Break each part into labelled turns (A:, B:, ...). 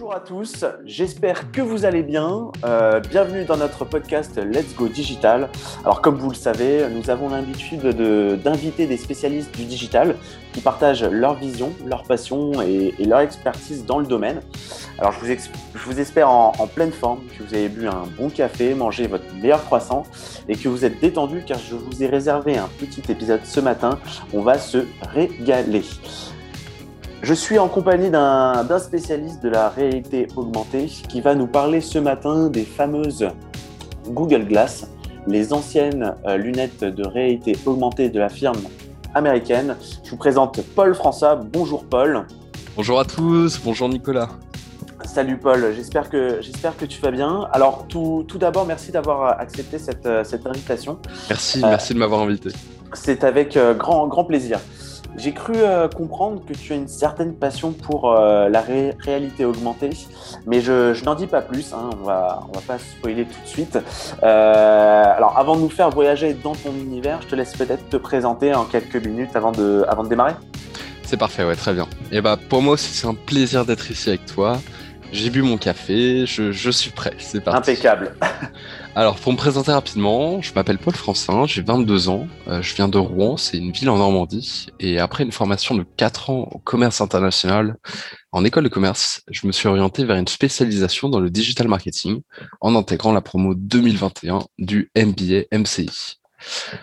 A: Bonjour à tous, j'espère que vous allez bien. Euh, bienvenue dans notre podcast Let's Go Digital. Alors comme vous le savez, nous avons l'habitude d'inviter des spécialistes du digital qui partagent leur vision, leur passion et, leur expertise dans le domaine. Alors je vous, espère en, pleine forme, que vous avez bu un bon café, mangé votre meilleur croissant et que vous êtes détendu car je vous ai réservé un petit épisode ce matin. On va se régaler. Je suis en compagnie d'un spécialiste de la réalité augmentée qui va nous parler ce matin des fameuses Google Glass, les anciennes euh, lunettes de réalité augmentée de la firme américaine. Je vous présente Paul François. Bonjour Paul.
B: Bonjour à tous, bonjour Nicolas.
A: Salut Paul, j'espère que, que tu vas bien. Alors tout, tout d'abord, merci d'avoir accepté cette, cette, invitation.
B: Merci, merci de m'avoir invité.
A: C'est avec euh, grand, grand plaisir. J'ai cru euh, comprendre que tu as une certaine passion pour euh, la réalité augmentée, mais je, n'en dis pas plus, hein, on va, on va pas spoiler tout de suite. Euh, alors avant de nous faire voyager dans ton univers, je te laisse peut-être te présenter en quelques minutes avant de, avant de démarrer.
B: C'est parfait, ouais, très bien. Et bah pour moi c'est un plaisir d'être ici avec toi. J'ai bu mon café, je, je suis prêt, c'est parti.
A: Impeccable.
B: Alors, pour me présenter rapidement, je m'appelle Paul Francin, j'ai 22 ans, euh, je viens de Rouen, c'est une ville en Normandie, et après une formation de 4 ans au commerce international en école de commerce, je me suis orienté vers une spécialisation dans le digital marketing en intégrant la promo 2021 du MBA MCI.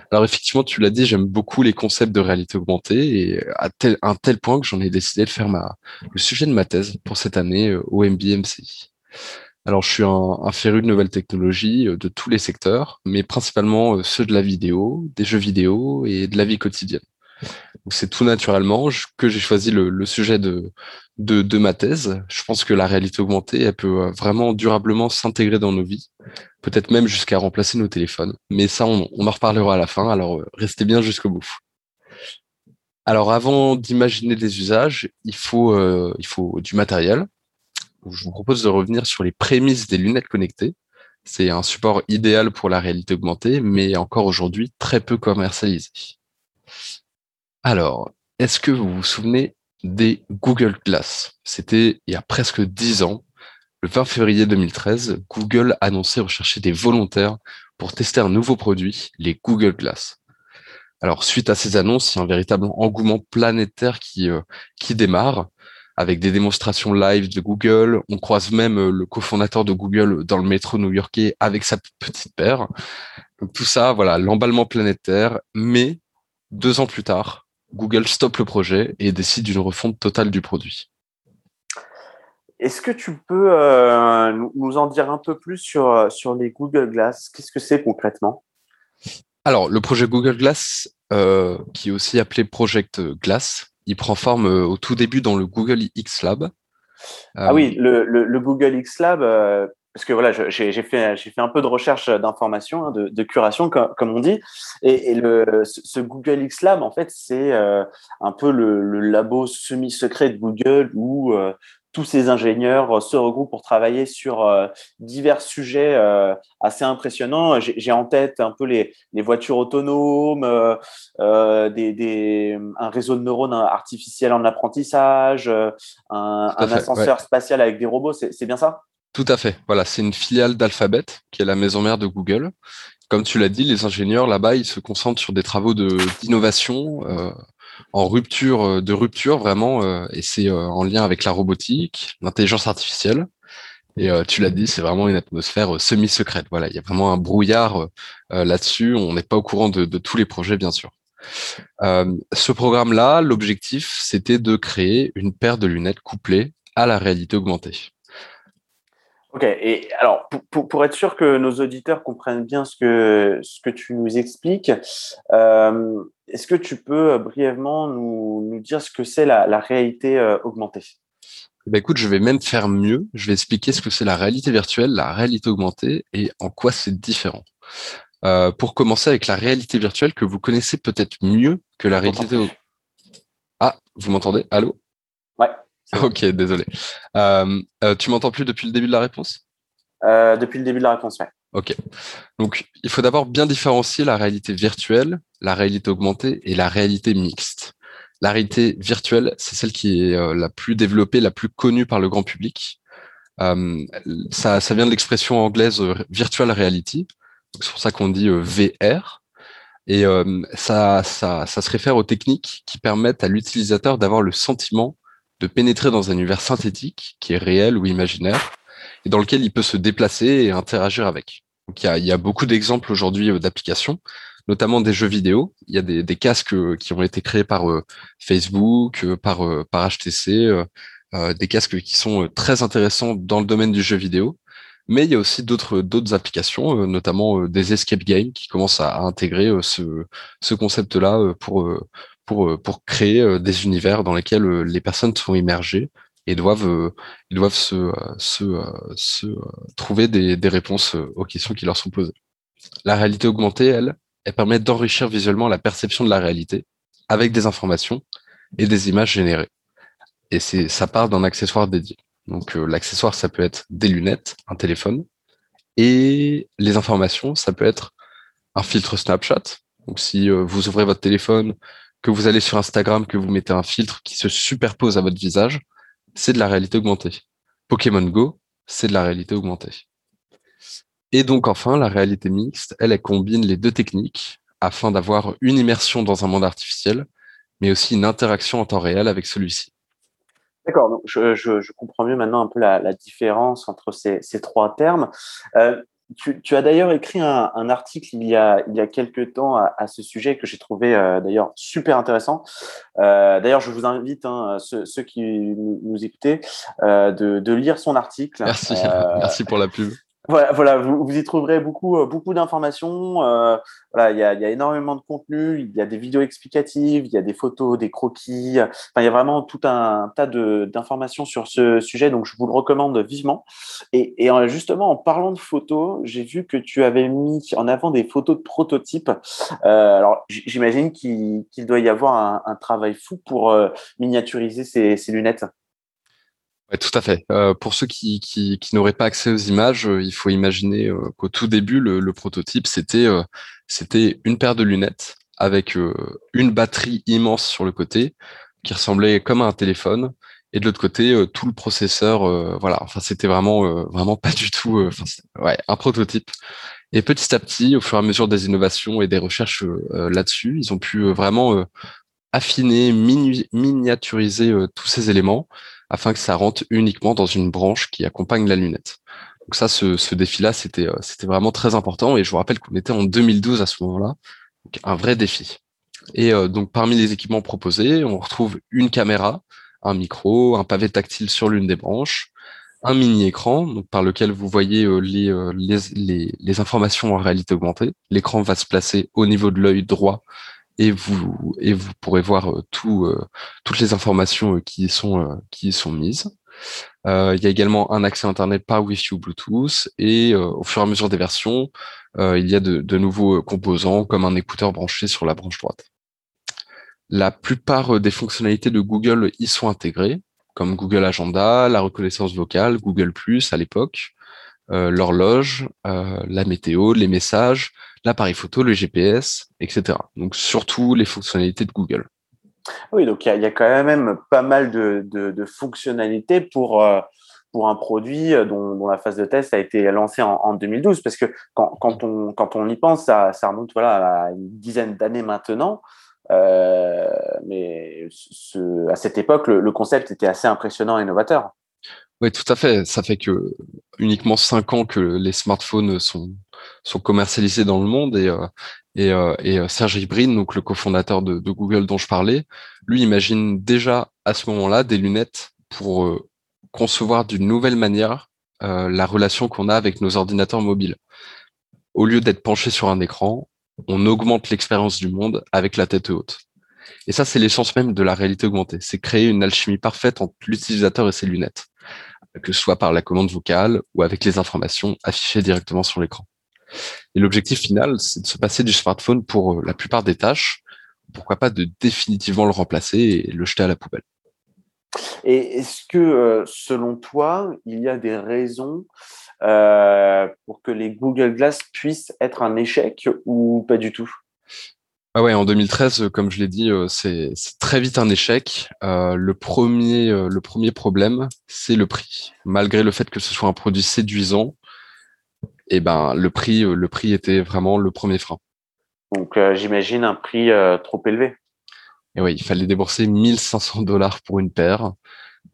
B: Alors effectivement, tu l'as dit, j'aime beaucoup les concepts de réalité augmentée et à tel, un tel point que j'en ai décidé de faire le sujet de ma thèse pour cette année euh, au MBA MCI. Alors, je suis un, un féru de nouvelles technologies euh, de tous les secteurs, mais principalement euh, ceux de la vidéo, des jeux vidéo et de la vie quotidienne. C'est tout naturellement que j'ai choisi le, sujet de, de, ma thèse. Je pense que la réalité augmentée, elle peut euh, vraiment durablement s'intégrer dans nos vies, peut-être même jusqu'à remplacer nos téléphones. Mais ça, on, on en reparlera à la fin, alors restez bien jusqu'au bout. Alors, avant d'imaginer des usages, il faut, il faut du matériel je vous propose de revenir sur les prémices des lunettes connectées. C'est un support idéal pour la réalité augmentée, mais encore aujourd'hui très peu commercialisé. Alors, est-ce que vous vous souvenez des Google Glass? C'était il y a presque dix ans. Le 20 février 2013, Google annonçait rechercher des volontaires pour tester un nouveau produit, les Google Glass. Alors, suite à ces annonces, il y a un véritable engouement planétaire qui, euh, qui démarre avec des démonstrations live de Google. On croise même euh, le cofondateur de Google dans le métro new-yorkais avec sa petite paire. Donc tout ça, voilà, l'emballement planétaire. Mais deux ans plus tard, Google stoppe le projet et décide d'une refonte totale du produit.
A: Est-ce que tu peux euh, nous en dire un peu plus sur, euh, sur les Google Glass? Qu'est-ce que c'est concrètement?
B: Alors, le projet Google Glass, qui est aussi appelé Project Glass, il prend forme euh, au tout début dans le Google X Lab.
A: Ah oui, le, le, Google X Lab, euh, parce que voilà, j'ai fait, un peu de recherche d'information, hein, de, curation, comme, on dit. Et, le, ce Google X Lab, en fait, c'est euh, un peu le, le labo semi-secret de Google où tous ces ingénieurs se regroupent pour travailler sur euh, divers sujets euh, assez impressionnants. J'ai en tête un peu les, voitures autonomes, euh, des, un réseau de neurones artificiels en apprentissage, un, ascenseur spatial avec des robots. C'est bien ça?
B: Tout à fait. Voilà, c'est une filiale d'Alphabet, qui est la maison mère de Google. Comme tu l'as dit, les ingénieurs là-bas, ils se concentrent sur des travaux d'innovation en rupture euh, de rupture vraiment, euh, et c'est euh, en lien avec la robotique, l'intelligence artificielle. Et tu l'as dit, c'est vraiment une atmosphère semi-secrète. Voilà, il y a vraiment un brouillard là-dessus. On n'est pas au courant de, tous les projets, bien sûr. ce programme-là, l'objectif, c'était de créer une paire de lunettes couplées à la réalité augmentée.
A: Ok, et alors pour, pour, être sûr que nos auditeurs comprennent bien ce que, ce que tu nous expliques, euh, est-ce que tu peux euh, brièvement nous, nous dire ce que c'est la, la, réalité euh, augmentée?
B: Eh ben écoute, je vais même faire mieux. Je vais expliquer ce que c'est la réalité virtuelle, la réalité augmentée et en quoi c'est différent. Euh, pour commencer avec la réalité virtuelle que vous connaissez peut-être mieux que la réalité. Ah, vous m'entendez? Allô? Ok, désolé. Euh, euh, tu m'entends plus depuis le début de la réponse?
A: Euh, Depuis le début de la réponse, oui.
B: Ok. Donc, il faut d'abord bien différencier la réalité virtuelle, la réalité augmentée et la réalité mixte. La réalité virtuelle, c'est celle qui est la plus développée, la plus connue par le grand public. ça, ça vient de l'expression anglaise virtual reality. C'est pour ça qu'on dit VR. Et ça, ça, ça se réfère aux techniques qui permettent à l'utilisateur d'avoir le sentiment de pénétrer dans un univers synthétique qui est réel ou imaginaire et dans lequel il peut se déplacer et interagir avec. Il y a, beaucoup d'exemples aujourd'hui euh, d'applications, notamment des jeux vidéo. Il y a des, casques euh, qui ont été créés par euh, Facebook, par, HTC, des casques qui sont très intéressants dans le domaine du jeu vidéo. Mais il y a aussi d'autres d'autres applications, notamment des escape games qui commencent à, intégrer ce, ce concept-là pour pour pour créer des univers dans lesquels les personnes sont immergées et doivent, doivent se, se, se trouver des, des, réponses aux questions qui leur sont posées. La réalité augmentée, elle, elle permet d'enrichir visuellement la perception de la réalité avec des informations et des images générées. Et c'est ça part d'un accessoire dédié. Donc l'accessoire, ça peut être des lunettes, un téléphone, et les informations, ça peut être un filtre Snapchat. Donc si vous ouvrez votre téléphone, que vous allez sur Instagram, que vous mettez un filtre qui se superpose à votre visage, c'est de la réalité augmentée. Pokémon Go, c'est de la réalité augmentée. Et donc enfin, la réalité mixte, elle, elle combine les deux techniques afin d'avoir une immersion dans un monde artificiel, mais aussi une interaction en temps réel avec celui-ci.
A: D'accord, je, comprends mieux maintenant un peu la, différence entre ces, trois termes. Euh, tu, as d'ailleurs écrit un, article il y a, il y a quelques temps à, ce sujet que j'ai trouvé euh, d'ailleurs super intéressant. Euh, d'ailleurs, je vous invite, hein, ceux, qui nous, nous écoutaient, euh, de, de, lire son article.
B: Merci, merci pour la pub.
A: Voilà, voilà vous, vous, y trouverez beaucoup, euh, beaucoup d'informations. Euh, voilà, il y a, y a énormément de contenu. Il y a des vidéos explicatives, il y a des photos, des croquis. Enfin, il y a vraiment tout un tas d'informations sur ce sujet. Donc, je vous le recommande vivement. Et, et justement, en parlant de photos, j'ai vu que tu avais mis en avant des photos de prototypes. Euh, alors, j'imagine qu'il doit y avoir un, un, travail fou pour euh, miniaturiser ces, ces lunettes.
B: Ouais, tout à fait. Euh, pour ceux qui, n'auraient pas accès aux images, euh, il faut imaginer euh, qu'au tout début, le, prototype, c'était c'était une paire de lunettes avec une batterie immense sur le côté qui ressemblait comme à un téléphone et de l'autre côté tout le processeur. voilà. Enfin, c'était vraiment vraiment pas du tout. ouais, un prototype. Et petit à petit, au fur et à mesure des innovations et des recherches là-dessus, ils ont pu vraiment affiner, miniaturiser tous ces éléments afin que ça rentre uniquement dans une branche qui accompagne la lunette. Donc ça, ce, défi-là, c'était euh, c'était vraiment très important. Et je vous rappelle qu'on était en 2012 à ce moment-là, donc un vrai défi. Et euh, donc parmi les équipements proposés, on retrouve une caméra, un micro, un pavé tactile sur l'une des branches, un mini-écran par lequel vous voyez euh, les, les, informations en réalité augmentée. L'écran va se placer au niveau de l'œil droit et vous et vous pourrez voir euh, tout, euh, toutes les informations euh, qui y sont qui sont mises. il y a également un accès Internet par Wi-Fi ou Bluetooth et au fur et à mesure des versions, il y a de, de, nouveaux composants comme un écouteur branché sur la branche droite. La plupart des fonctionnalités de Google y sont intégrées, comme Google Agenda, la reconnaissance vocale, Google Plus à l'époque, l'horloge, la météo, les messages, l'appareil photo, le GPS, etc. Donc surtout les fonctionnalités de Google.
A: Oui, donc il y, a quand même pas mal de, fonctionnalités pour, euh, pour un produit dont, la phase de test a été lancée en, 2012. Parce que quand, on, quand on y pense, ça, remonte voilà, à une dizaine d'années maintenant. Euh, mais à cette époque, le, concept était assez impressionnant et novateur.
B: Oui, tout à fait. Ça fait que uniquement cinq ans que les smartphones sont, sont commercialisés dans le monde et, euh, et, euh, et euh, Sergey Brin, donc le cofondateur de, de, Google dont je parlais, lui imagine déjà à ce moment-là des lunettes pour concevoir d'une nouvelle manière la relation qu'on a avec nos ordinateurs mobiles. Au lieu d'être penché sur un écran, on augmente l'expérience du monde avec la tête haute. Et ça, c'est l'essence même de la réalité augmentée. C'est créer une alchimie parfaite entre l'utilisateur et ses lunettes que ce soit par la commande vocale ou avec les informations affichées directement sur l'écran. Et l'objectif final, c'est de se passer du smartphone pour euh, la plupart des tâches, pourquoi pas de définitivement le remplacer et le jeter à la poubelle.
A: Et est-ce que, euh, selon toi, il y a des raisons euh, pour que les Google Glass puissent être un échec ou pas du tout?
B: Ah ouais, en 2013, comme je l'ai dit, c'est très vite un échec. le, premier, le premier problème, c'est le prix. Malgré le fait que ce soit un produit séduisant, et eh ben, le, prix, le prix était vraiment le premier frein.
A: Donc j'imagine un prix trop élevé.
B: Et oui, il fallait débourser 1500 dollars pour une paire.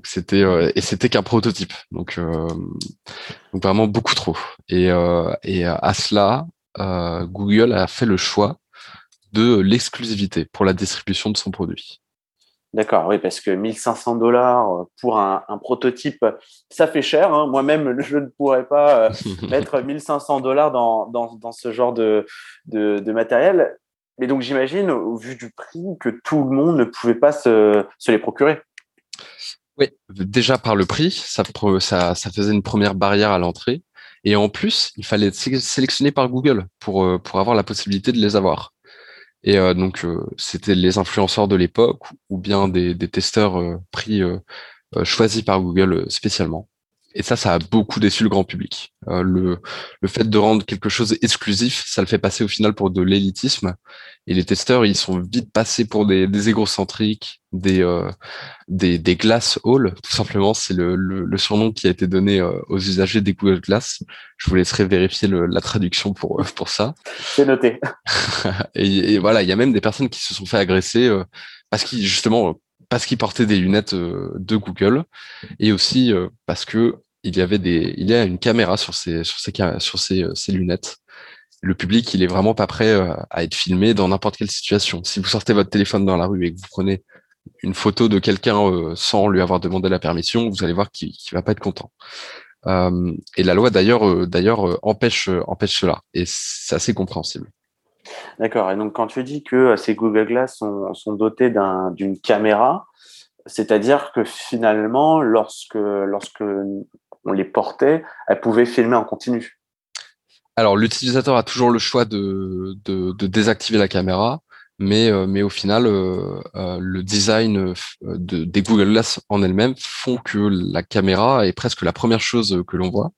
B: C'était et c'était qu'un prototype, donc, donc, vraiment beaucoup trop. Et, et à cela, Google a fait le choix de l'exclusivité pour la distribution de son produit.
A: D'accord, oui, parce que 1500 dollars pour un, prototype, ça fait cher. Hein. Moi-même, je ne pourrais pas euh, mettre 1500 dollars dans, dans, ce genre de, de, matériel. Mais donc, j'imagine, au vu du prix, que tout le monde ne pouvait pas se, se les procurer.
B: Oui, déjà par le prix, ça, ça, ça faisait une première barrière à l'entrée. Et en plus, il fallait être sélectionné par Google pour, euh, pour avoir la possibilité de les avoir. Et euh, donc, euh, c'était les influenceurs de l'époque ou bien des, testeurs euh, pris choisis par Google spécialement. Et ça, ça a beaucoup déçu le grand public. Euh, le, le fait de rendre quelque chose exclusif, ça le fait passer au final pour de l'élitisme. Et les testeurs, ils sont vite passés pour des, des égocentriques, des, euh, des, des Glass Hall, tout simplement. C'est le, le, surnom qui a été donné euh, aux usagers des Google Glass. Je vous laisserai vérifier la traduction pour, pour ça.
A: C'est noté.
B: et, et, voilà, il y a même des personnes qui se sont fait agresser parce qu'ils, justement, parce qu'ils portaient des lunettes de Google et aussi parce que il y avait des, il y a une caméra sur ces, sur ces, sur ces, ces lunettes. Le public, il est vraiment pas prêt euh, à être filmé dans n'importe quelle situation. Si vous sortez votre téléphone dans la rue et que vous prenez une photo de quelqu'un euh, sans lui avoir demandé la permission, vous allez voir qu'il ne va pas être content. Euh, et la loi d'ailleurs, d'ailleurs empêche, empêche cela. Et c'est assez compréhensible.
A: D'accord. Et donc quand tu dis que ces Google Glass sont, dotés d'une caméra, c'est-à-dire que finalement, lorsque, lorsque on les portait, elles pouvaient filmer en continu.
B: Alors, l'utilisateur a toujours le choix de, de, désactiver la caméra, mais, euh, mais au final, euh, euh, le design de, des Google Glass en elles-mêmes font que la caméra est presque la première chose que l'on voit.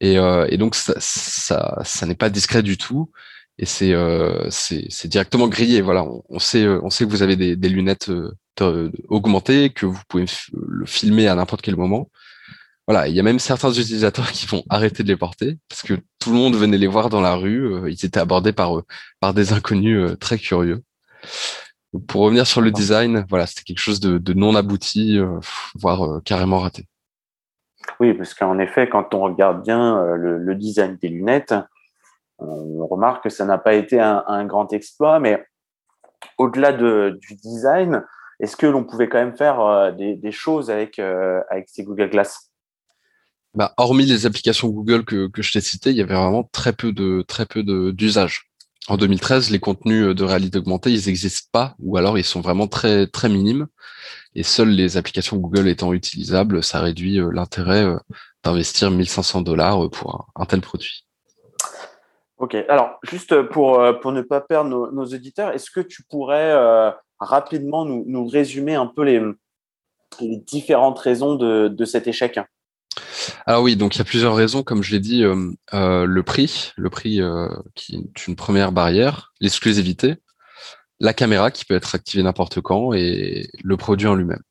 B: Et, donc, ça, ça n'est pas discret du tout. Et c'est c'est directement grillé. Voilà, on, sait, on sait que vous avez des, des lunettes augmentées, que vous pouvez le filmer à n'importe quel moment. Voilà, il y a même certains utilisateurs qui vont arrêter de les porter parce que tout le monde venait les voir dans la rue. Euh, ils étaient abordés par, euh, par des inconnus euh, très curieux. pour revenir sur le design, voilà, c'était quelque chose de, non abouti, voire carrément raté.
A: Oui, parce qu'en effet, quand on regarde bien le, design des lunettes, on remarque que ça n'a pas été un, grand exploit, mais au-delà du design, est-ce que l'on pouvait quand même faire des, des, choses avec, avec ces Google Glass?
B: Bah, hormis les applications Google que, je t'ai citées, il y avait vraiment très peu de très peu d'usage. En 2013, les contenus de réalité augmentée, ils n'existent pas, ou alors ils sont vraiment très très minimes. Et seules les applications Google étant utilisables, ça réduit euh, l'intérêt euh, d'investir 1500 dollars euh, pour un, tel produit.
A: Ok, alors juste pour, pour ne pas perdre nos, nos auditeurs, est-ce que tu pourrais rapidement nous, nous, résumer un peu les, les différentes raisons de, de cet échec?
B: Alors oui, donc il y a plusieurs raisons, comme je l'ai dit, euh, euh, le prix, le prix euh, qui est une première barrière, l'exclusivité, la caméra qui peut être activée n'importe quand et le produit en lui-même.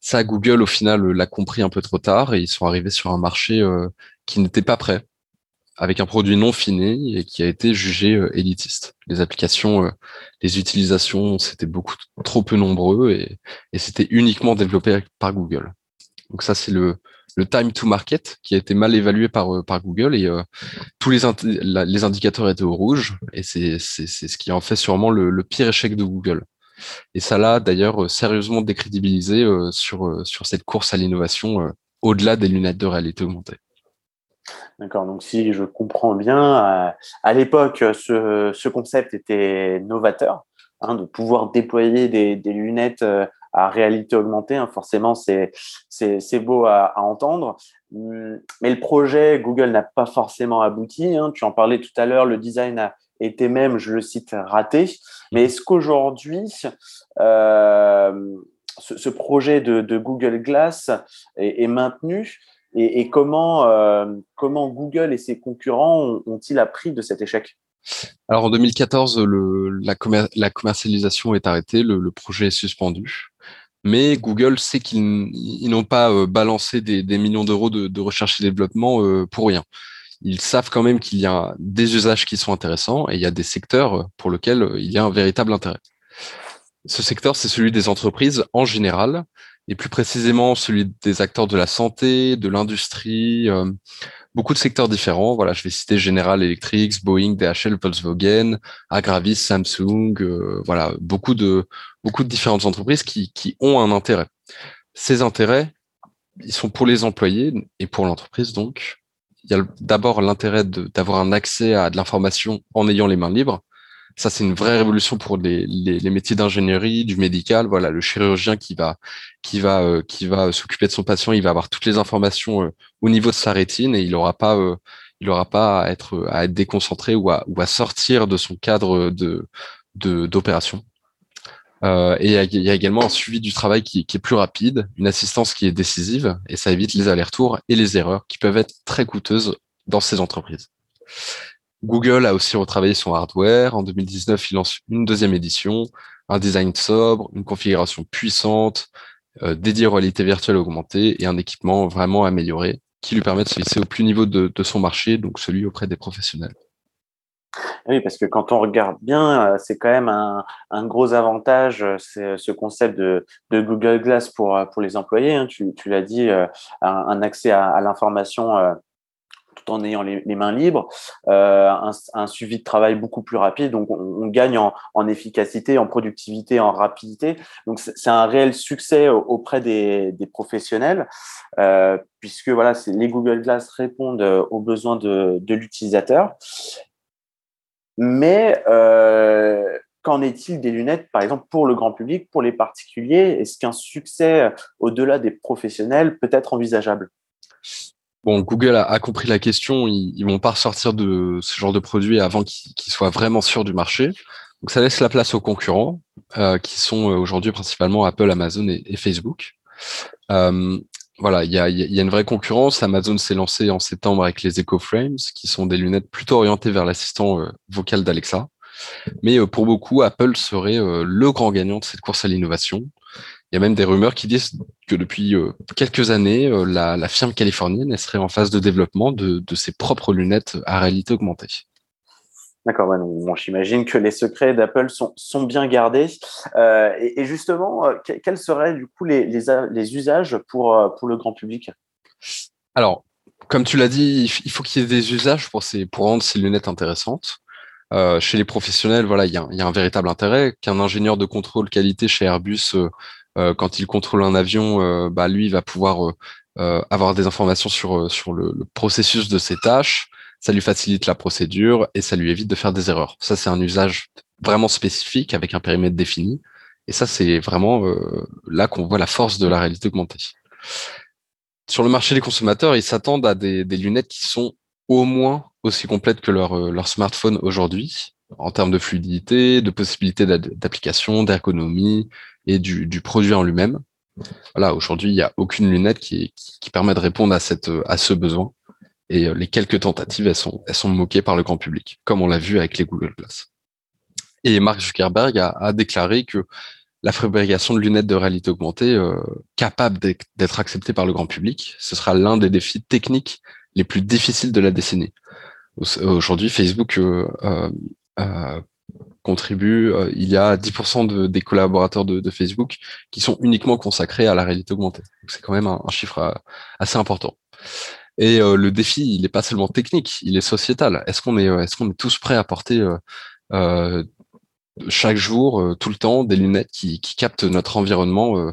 B: Ça, Google au final l'a compris un peu trop tard et ils sont arrivés sur un marché qui n'était pas prêt, avec un produit non fini et qui a été jugé élitiste. Les applications, les utilisations, c'était beaucoup trop peu nombreux et, c'était uniquement développé par Google. Donc ça, c'est le, le time to market qui a été mal évalué par, euh, Google et euh, tous les, les indicateurs étaient au rouge et c'est ce qui en fait sûrement le, pire échec de Google. Et ça l'a d'ailleurs euh, sérieusement décrédibilisé sur, sur cette course à l'innovation au-delà des lunettes de réalité augmentée.
A: D'accord, donc si je comprends bien, à, l'époque, ce, ce, concept était novateur, hein, de pouvoir déployer des, lunettes à réalité augmentée. Hein, forcément, c'est beau à, entendre. Hum, mais le projet Google n'a pas forcément abouti. Hein. Tu en parlais tout à l'heure, le design a été même, je le cite, raté. Mais est-ce qu'aujourd'hui, euh, ce, projet de, Google Glass est, maintenu? Et, comment, euh, comment Google et ses concurrents ont-ils appris de cet échec?
B: Alors en 2014, le, la, commercialisation est arrêtée, le, projet est suspendu. Mais Google sait qu'ils n'ont pas euh, balancé des, millions d'euros de, de, recherche et développement euh, pour rien. Ils savent quand même qu'il y a des usages qui sont intéressants et il y a des secteurs pour lesquels il y a un véritable intérêt. Ce secteur, c'est celui des entreprises en général, et plus précisément celui des acteurs de la santé, de l'industrie, euh, beaucoup de secteurs différents. Voilà, je vais citer General Electric, Boeing, DHL, Volkswagen, Agravis, Samsung, euh, voilà, beaucoup de beaucoup de différentes entreprises qui, qui ont un intérêt. Ces intérêts, ils sont pour les employés et pour l'entreprise donc. Il y a d'abord l'intérêt d'avoir un accès à de l'information en ayant les mains libres. Ça, c'est une vraie révolution pour les, métiers d'ingénierie, du médical. Voilà, le chirurgien qui va qui va euh, qui va s'occuper de son patient, il va avoir toutes les informations euh, au niveau de sa rétine et il n'aura pas euh, il pas à être déconcentré ou à sortir de son cadre d'opération. Euh, et il y a également un suivi du travail qui, qui, est plus rapide, une assistance qui est décisive, et ça évite les allers-retours et les erreurs qui peuvent être très coûteuses dans ces entreprises. Google a aussi retravaillé son hardware. En 2019, il lance une deuxième édition, un design sobre, une configuration puissante, euh, dédiée aux réalités virtuelles augmentées et un équipement vraiment amélioré qui lui permet de se hisser au plus niveau de, son marché, donc celui auprès des professionnels.
A: Oui, parce que quand on regarde bien, euh, c'est quand même un, gros avantage, euh, c'est ce concept de, Google Glass pour, les employés. Hein. Tu, l'as dit, un, accès à l'information tout en ayant les, mains libres, euh, un, suivi de travail beaucoup plus rapide, donc on, gagne en, efficacité, en productivité, en rapidité. Donc c'est un réel succès auprès des, professionnels, euh, puisque voilà, les Google Glass répondent aux besoins de, l'utilisateur. Mais euh, Qu'en est-il des lunettes, par exemple, pour le grand public, pour les particuliers? Est-ce qu'un succès au-delà des professionnels peut être envisageable?
B: Bon, Google a, compris la question. Ils, ils vont pas ressortir de ce genre de produit avant qu'ils soient vraiment sûrs du marché. Donc, ça laisse la place aux concurrents, euh, qui sont euh, aujourd'hui principalement Apple, Amazon et, Facebook. Euh, voilà, il y a, une vraie concurrence. Amazon s'est lancé en septembre avec les Echo Frames, qui sont des lunettes plutôt orientées vers l'assistant vocal d'Alexa. Mais pour beaucoup, Apple serait le grand gagnant de cette course à l'innovation. Il y a même des rumeurs qui disent que depuis euh, quelques années, euh, la, la, firme californienne serait en phase de développement de, de ses propres lunettes à réalité augmentée.
A: D'accord, bon, j'imagine que les secrets d'Apple sont, sont, bien gardés. Euh, et, et, justement, euh, quels seraient du coup les, les, les, usages pour, euh, pour le grand public?
B: Alors, comme tu l'as dit, il faut qu'il y ait des usages pour, ces, pour rendre ces lunettes intéressantes. Chez les professionnels, voilà, il y a, il y a un véritable intérêt qu'un ingénieur de contrôle qualité chez Airbus quand il contrôle un avion, euh, bah, lui va pouvoir euh, avoir des informations sur, sur le, le, processus de ses tâches. Ça lui facilite la procédure et ça lui évite de faire des erreurs. Ça, c'est un usage vraiment spécifique avec un périmètre défini. Et ça, c'est vraiment là qu'on voit la force de la réalité augmentée. Sur le marché des consommateurs, ils s'attendent à des, des, lunettes qui sont au moins aussi complètes que leur, leur smartphone aujourd'hui, en termes de fluidité, de possibilités d'application, d'ergonomie, et du, du produit en lui-même. Voilà, aujourd'hui, il n'y a aucune lunette qui, qui, qui, permet de répondre à, cette, à ce besoin. Et euh, les quelques tentatives, elles sont, elles sont moquées par le grand public, comme on l'a vu avec les Google Glass. Et Mark Zuckerberg a, a déclaré que la fabrication de lunettes de réalité augmentée euh, capables d'être acceptées par le grand public, ce sera l'un des défis techniques les plus difficiles de la décennie. Aujourd'hui, Facebook euh, euh, contribue, euh, il y a 10% de, des collaborateurs de, Facebook qui sont uniquement consacrés à la réalité augmentée. C'est quand même un, chiffre euh, assez important. Et euh, le défi, il n'est pas seulement technique, il est sociétal. Est-ce qu'on est, est tous prêts à porter euh, chaque jour, tout le temps, des lunettes qui, captent notre environnement,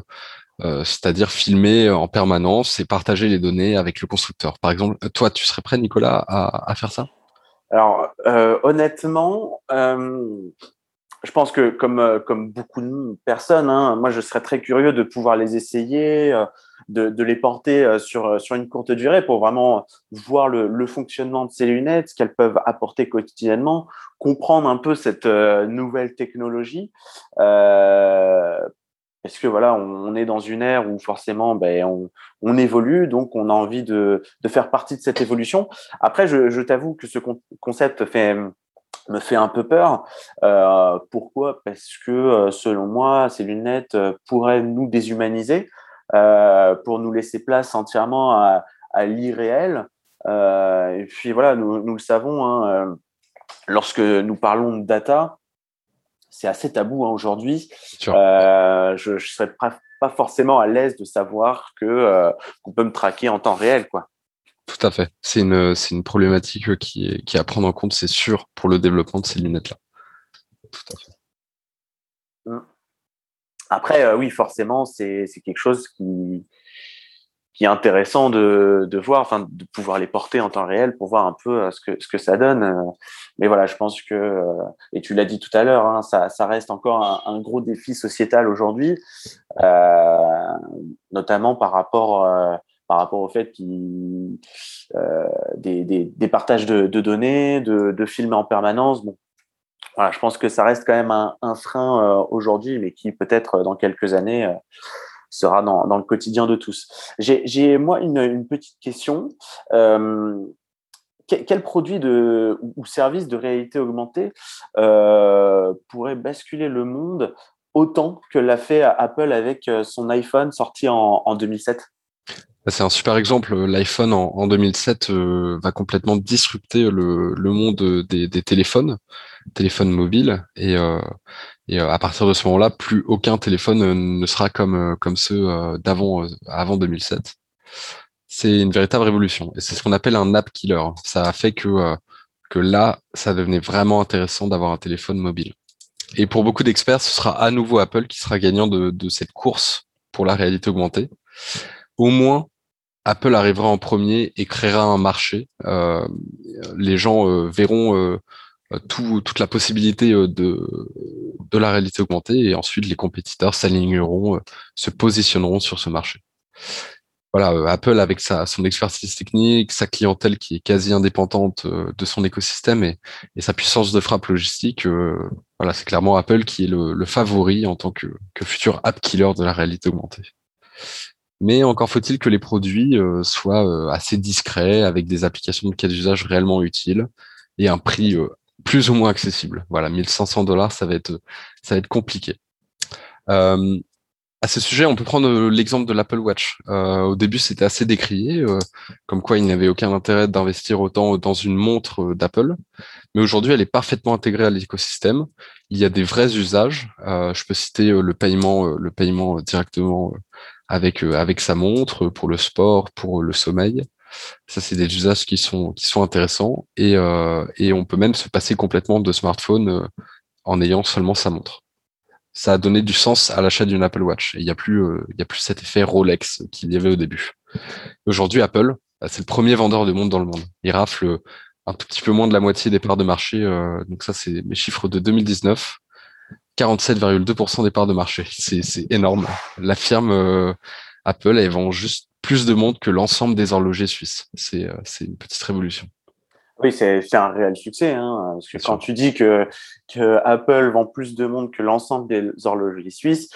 B: c'est-à-dire filmer en permanence et partager les données avec le constructeur? Par exemple, toi, tu serais prêt, Nicolas, à faire ça?
A: Alors, euh, honnêtement, euh, je pense que comme, euh, comme beaucoup de personnes, hein, moi, je serais très curieux de pouvoir les essayer, de, de les porter sur, sur une courte durée pour vraiment voir le, le fonctionnement de ces lunettes, ce qu'elles peuvent apporter quotidiennement, comprendre un peu cette nouvelle technologie. Euh, parce que voilà, on, est dans une ère où forcément, ben, on, on, évolue, donc on a envie de, de, faire partie de cette évolution? Après, je, je t'avoue que ce concept fait me fait un peu peur. Euh, pourquoi? Parce que euh, selon moi, ces lunettes euh, pourraient nous déshumaniser pour nous laisser place entièrement à, l'irréel. et puis voilà, nous, le savons, hein, lorsque nous parlons de data, c'est assez tabou hein, aujourd'hui. je ne serais pas, forcément à l'aise de savoir que qu'on peut me traquer en temps réel, quoi.
B: Tout à fait. C'est une, c'est une problématique qui est, qui est à prendre en compte, c'est sûr, pour le développement de ces lunettes-là. Tout à fait.
A: Mmh. Après, euh, oui, forcément, c'est, c'est quelque chose qui, qui est intéressant de, voir, enfin, de pouvoir les porter en temps réel pour voir un peu euh, ce que, ce que ça donne. Euh. Mais voilà, je pense que, et tu l'as dit tout à l'heure, hein, ça, reste encore un, gros défi sociétal aujourd'hui, notamment par rapport par rapport au fait qu'il euh, des, des, partages de, données, de, de, films en permanence. Bon, voilà, je pense que ça reste quand même un, frein euh, aujourd'hui, mais qui peut-être euh, dans quelques années sera dans, le quotidien de tous. J'ai moi une, petite question. quel, produit ou service de réalité augmentée pourrait basculer le monde autant que l'a fait Apple avec son iPhone sorti en, en 2007
B: bah, c'est un super exemple. L'iPhone en, 2007 euh, va complètement disrupter le, monde des, téléphones, téléphones mobiles, et, euh, euh, à partir de ce moment-là, plus aucun téléphone ne sera comme ceux d'avant avant 2007. C'est une véritable révolution, et c'est ce qu'on appelle un app killer. Ça a fait que là, ça devenait vraiment intéressant d'avoir un téléphone mobile. Et pour beaucoup d'experts, ce sera à nouveau Apple qui sera gagnant de cette course pour la réalité augmentée. Au moins, Apple arrivera en premier et créera un marché. Euh, les gens euh, verront euh, toute la possibilité de, la réalité augmentée et ensuite les compétiteurs s'aligneront, se positionneront sur ce marché. Voilà, Apple avec son expertise technique, sa clientèle qui est quasi indépendante de son écosystème et, sa puissance de frappe logistique, voilà, c'est clairement Apple qui est le, favori en tant que, que futur app killer de la réalité augmentée. Mais encore faut-il que les produits euh, soient euh, assez discrets, avec des applications de cas d'usage réellement utiles et un prix euh, plus ou moins accessible. Voilà, 1500 dollars, ça va être, ça va être compliqué. à ce sujet, on peut prendre l'exemple de l'Apple Watch. au début, c'était assez décrié, comme quoi il n'avait aucun intérêt d'investir autant dans une montre d'Apple. Mais aujourd'hui, elle est parfaitement intégrée à l'écosystème. Il y a des vrais usages. je peux citer le paiement, le paiement directement avec euh, avec sa montre pour le sport, pour le sommeil. Ça, c'est des usages qui sont qui sont intéressants et euh, et on peut même se passer complètement de smartphone euh, en ayant seulement sa montre. Ça a donné du sens à l'achat d'une Apple Watch. il n'y a plus il y a plus cet effet Rolex qu'il y avait au début. Aujourd'hui, Apple, bah, c'est le premier vendeur de montres dans le monde. Il rafle un petit peu moins de la moitié des parts de marché. donc ça, c'est mes chiffres de 2019. 47,2% des parts de marché. C'est énorme. La firme euh, Apple, elle vend juste plus de montres que l'ensemble des horlogers suisses. C'est euh, une petite révolution.
A: Oui, c'est un réel succès. Hein, parce que quand tu dis que, que Apple vend plus de montres que l'ensemble des horlogers suisses,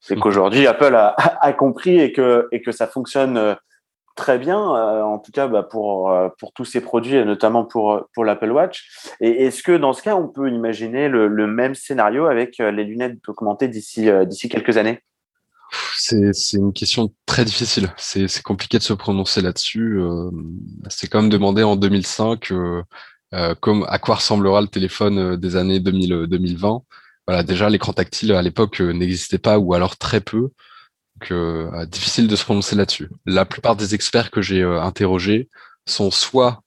A: c'est mmh. qu'aujourd'hui, Apple a, a, compris et que, et que ça fonctionne euh, très bien, euh, en tout cas bah, pour, euh, pour tous ces produits, et notamment pour, pour l'Apple Watch. Et est-ce que dans ce cas, on peut imaginer le, même scénario avec euh, les lunettes augmentées d'ici d'ici quelques années?
B: C'est, une question très difficile. C'est, compliqué de se prononcer là-dessus. c'est comme demander en 2005 comme, à quoi ressemblera le téléphone des années 2000, 2020. Voilà, déjà, l'écran tactile à l'époque n'existait pas ou alors très peu. Donc, euh, difficile de se prononcer là-dessus. La plupart des experts que j'ai euh, interrogés sont soit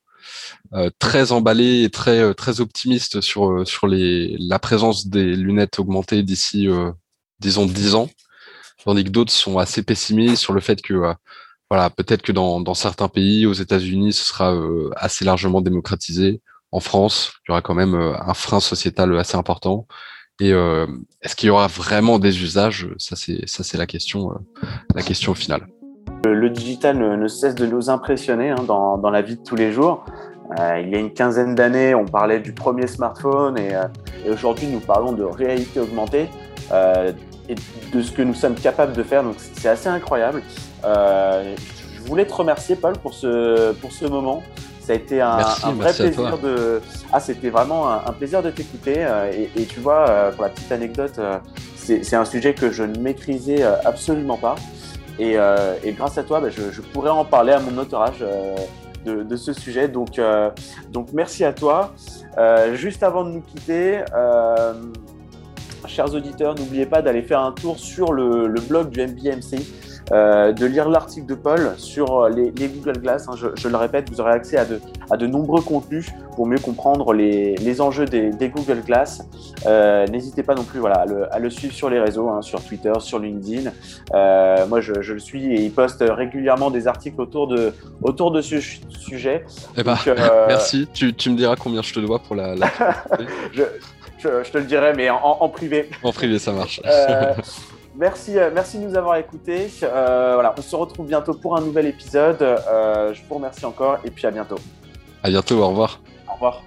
B: euh, très emballés et très très optimistes sur sur les la présence des lunettes augmentées d'ici disons 10 ans, tandis que d'autres sont assez pessimistes sur le fait que voilà peut-être que dans dans certains pays, aux États-Unis, ce sera assez largement démocratisé. En France, il y aura quand même un frein sociétal assez important. Et euh, est-ce qu'il y aura vraiment des usages? Ça, c'est la question, euh, la finale.
A: Le, digital ne, cesse de nous impressionner hein, dans, la vie de tous les jours. Euh, il y a une quinzaine d'années, on parlait du premier smartphone et, et aujourd'hui, nous parlons de réalité augmentée et de ce que nous sommes capables de faire. Donc, c'est assez incroyable. je voulais te remercier, Paul, pour ce moment. Ça a été un, vrai plaisir de. Ah, c'était vraiment un, plaisir de t'écouter. Et, tu vois, pour la petite anecdote, c'est un sujet que je ne maîtrisais absolument pas. Et, grâce à toi, bah, je, pourrais en parler à mon entourage de, ce sujet. Donc, donc merci à toi. juste avant de nous quitter, chers auditeurs, n'oubliez pas d'aller faire un tour sur le, le blog du MBMC. Euh, de lire l'article de Paul sur les, Google Glass. Hein, je, le répète, vous aurez accès à de, à de nombreux contenus pour mieux comprendre les, les enjeux des, des, Google Glass. Euh, N'hésitez pas non plus voilà, à, le, à le suivre sur les réseaux, hein, sur Twitter, sur LinkedIn. Euh, moi, je, je, le suis et il poste régulièrement des articles autour de, autour de ce sujet.
B: Eh ben, euh, merci. Tu, tu, me diras combien je te dois pour la. la...
A: je, je, te le dirai, mais en, en privé.
B: En privé, ça marche.
A: Merci, euh, merci de nous avoir écoutés. Euh, voilà, on se retrouve bientôt pour un nouvel épisode. Euh, je vous remercie encore et puis à bientôt.
B: À bientôt, au revoir.
A: Au revoir.